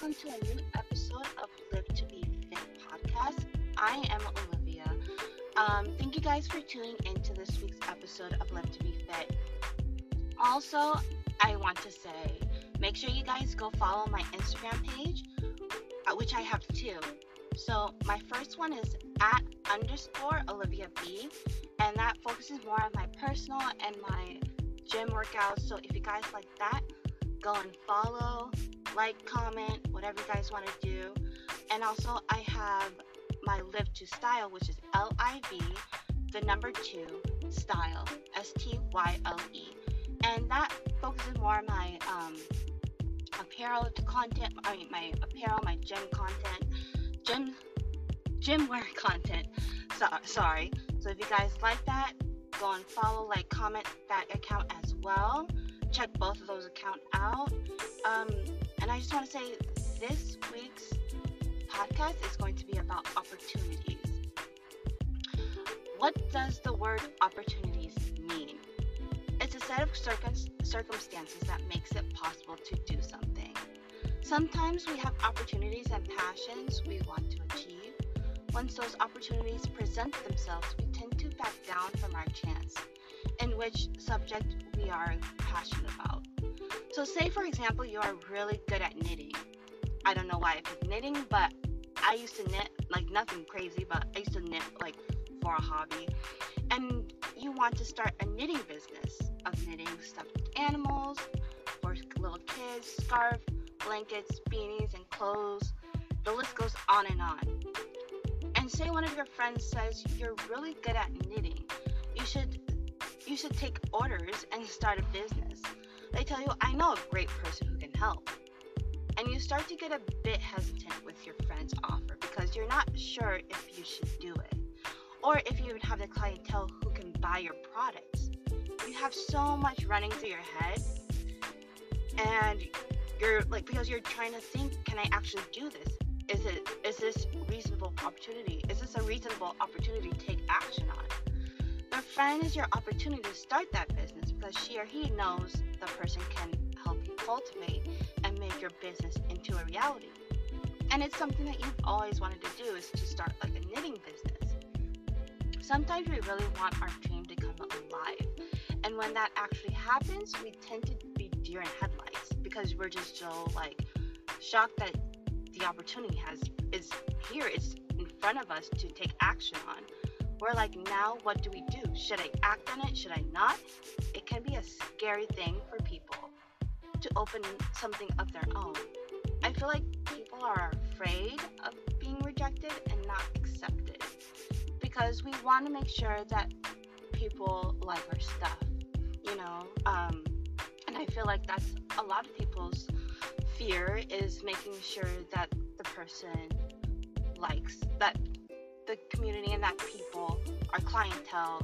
welcome to a new episode of Live to Be Fit podcast. I am Olivia. Um, thank you guys for tuning into this week's episode of Live to Be Fit. Also, I want to say make sure you guys go follow my Instagram page, uh, which I have two. So, my first one is at underscore Olivia B, and that focuses more on my personal and my gym workouts. So, if you guys like that, go and follow like, comment, whatever you guys want to do. And also, I have my Live to Style, which is L I V, the number two, style, S T Y L E. And that focuses more on my um, apparel content, I mean, my apparel, my gym content, gym, gym wear content. So, sorry. So, if you guys like that, go and follow, like, comment that account as well. Check both of those accounts out. Um, and I just want to say this week's podcast is going to be about opportunities. What does the word opportunities mean? It's a set of circum- circumstances that makes it possible to do something. Sometimes we have opportunities and passions we want to achieve. Once those opportunities present themselves, we tend to back down from our chance in which subject we are passionate about. So, say for example, you are really good at knitting. I don't know why I picked knitting, but I used to knit like nothing crazy, but I used to knit like for a hobby. And you want to start a knitting business of knitting stuffed animals for little kids, scarf, blankets, beanies, and clothes. The list goes on and on. And say one of your friends says you're really good at knitting. You should you should take orders and start a business. They tell you, I know a great person who can help. And you start to get a bit hesitant with your friend's offer because you're not sure if you should do it. Or if you even have the clientele who can buy your products. You have so much running through your head. And you're like because you're trying to think, can I actually do this? Is it is this reasonable opportunity? Is this a reasonable opportunity to take action on? Friend is your opportunity to start that business because she or he knows the person can help you cultivate and make your business into a reality. And it's something that you've always wanted to do is to start like a knitting business. Sometimes we really want our dream to come alive. And when that actually happens, we tend to be deer in headlights because we're just so like shocked that the opportunity has is here, it's in front of us to take action on. We're like, now what do we do? Should I act on it? Should I not? It can be a scary thing for people to open something of their own. I feel like people are afraid of being rejected and not accepted because we want to make sure that people like our stuff, you know. Um, and I feel like that's a lot of people's fear is making sure that the person likes that the community and that people, our clientele,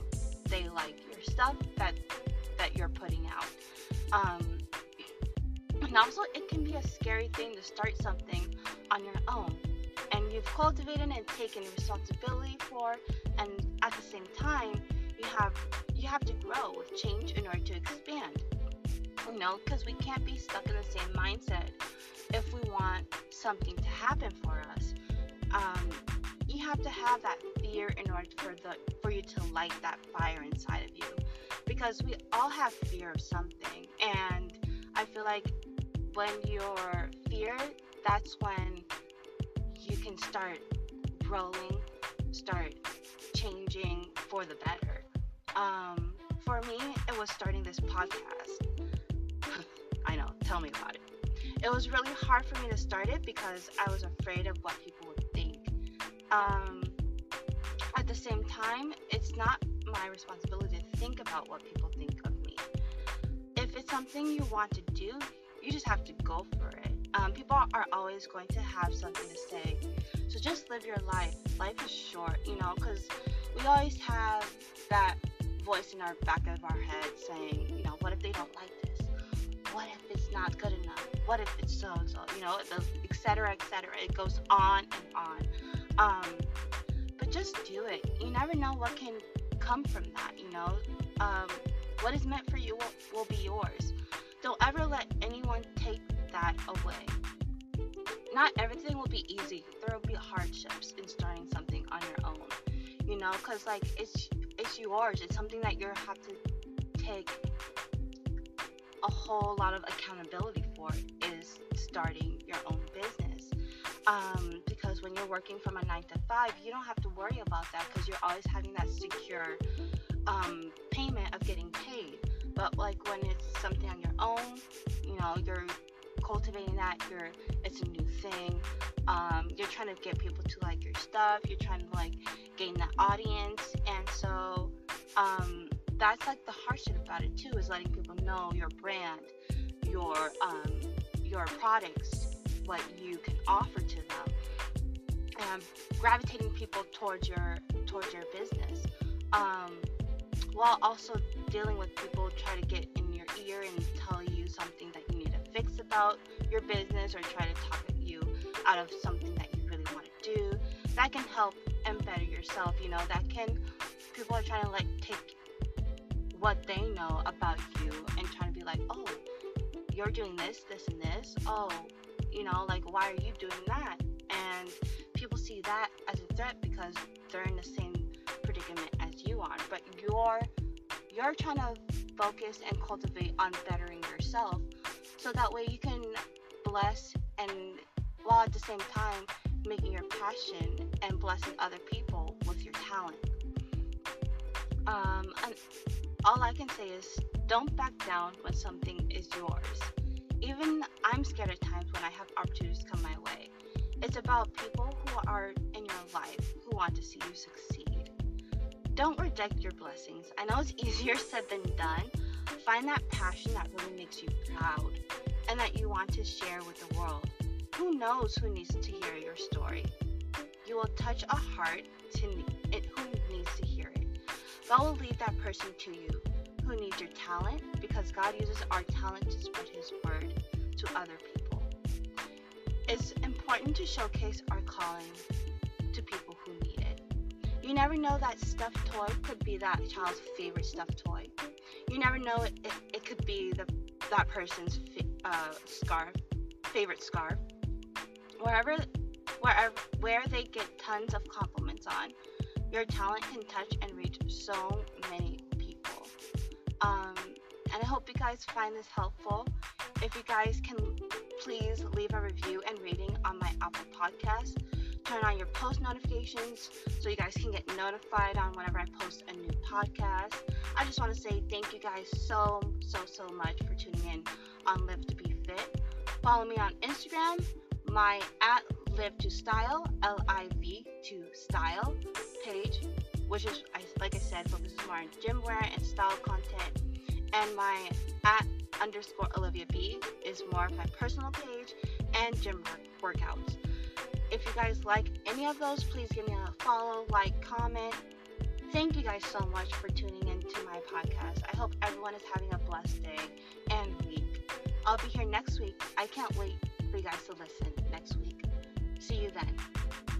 they like your stuff that that you're putting out. Um, and also, it can be a scary thing to start something on your own, and you've cultivated and taken responsibility for, and at the same time, you have you have to grow with change in order to expand. You know, because we can't be stuck in the same mindset if we want something to happen for us. Um, you have to have that fear in order for the for you to light that fire inside of you. Because we all have fear of something and i feel like when you're feared that's when you can start growing start changing for the better. Um, for me it was starting this podcast. I know tell me about it. It was really hard for me to start it because i was afraid of what people would um, at the same time, it's not my responsibility to think about what people think of me. If it's something you want to do, you just have to go for it. Um, people are always going to have something to say. So just live your life. Life is short, you know, because we always have that voice in our back of our head saying, you know, what if they don't like this? What if it's not good enough? What if it's so and so? You know, etc. etc. It goes on and on. Um, but just do it. You never know what can come from that, you know? Um, what is meant for you will, will be yours. Don't ever let anyone take that away. not everything will be easy. There will be hardships in starting something on your own. You know, because like it's it's yours. It's something that you have to take a whole lot of accountability for is starting your own business. Um, when you're working from a nine to five, you don't have to worry about that because you're always having that secure um, payment of getting paid. But like when it's something on your own, you know, you're cultivating that. You're it's a new thing. Um, you're trying to get people to like your stuff. You're trying to like gain that audience, and so um, that's like the hardship about it too is letting people know your brand, your um, your products, what you can offer to them, and gravitating people towards your towards your business, um, while also dealing with people try to get in your ear and tell you something that you need to fix about your business or try to talk you out of something that you really want to do. That can help and better yourself. You know that can people are trying to like take what they know about you and trying to be like, oh, you're doing this, this, and this. Oh, you know, like, why are you doing that? And people see that as a threat because they're in the same predicament as you are. But you're you're trying to focus and cultivate on bettering yourself so that way you can bless and while at the same time making your passion and blessing other people with your talent. Um, all I can say is don't back down when something is yours. Even I'm scared at times when I have opportunities come. It's about people who are in your life who want to see you succeed. Don't reject your blessings. I know it's easier said than done. Find that passion that really makes you proud and that you want to share with the world. Who knows who needs to hear your story? You will touch a heart to it who needs to hear it. God will lead that person to you who needs your talent because God uses our talent to spread His word to other people. It's important to showcase our calling to people who need it. You never know that stuffed toy could be that child's favorite stuffed toy. You never know it, it, it could be the that person's uh, scarf, favorite scarf. Wherever, wherever, where they get tons of compliments on, your talent can touch and reach so many people. Um, and I hope you guys find this helpful. If you guys can please leave a review and rating on my Apple Podcast. Turn on your post notifications so you guys can get notified on whenever I post a new podcast. I just want to say thank you guys so, so, so much for tuning in on Live to Be Fit. Follow me on Instagram, my at Live to Style, L I V to Style page, which is, like I said, focuses more on gym wear and style content. And my at underscore Olivia B is more of my personal page and gym workouts. If you guys like any of those, please give me a follow, like, comment. Thank you guys so much for tuning into my podcast. I hope everyone is having a blessed day and week. I'll be here next week. I can't wait for you guys to listen next week. See you then.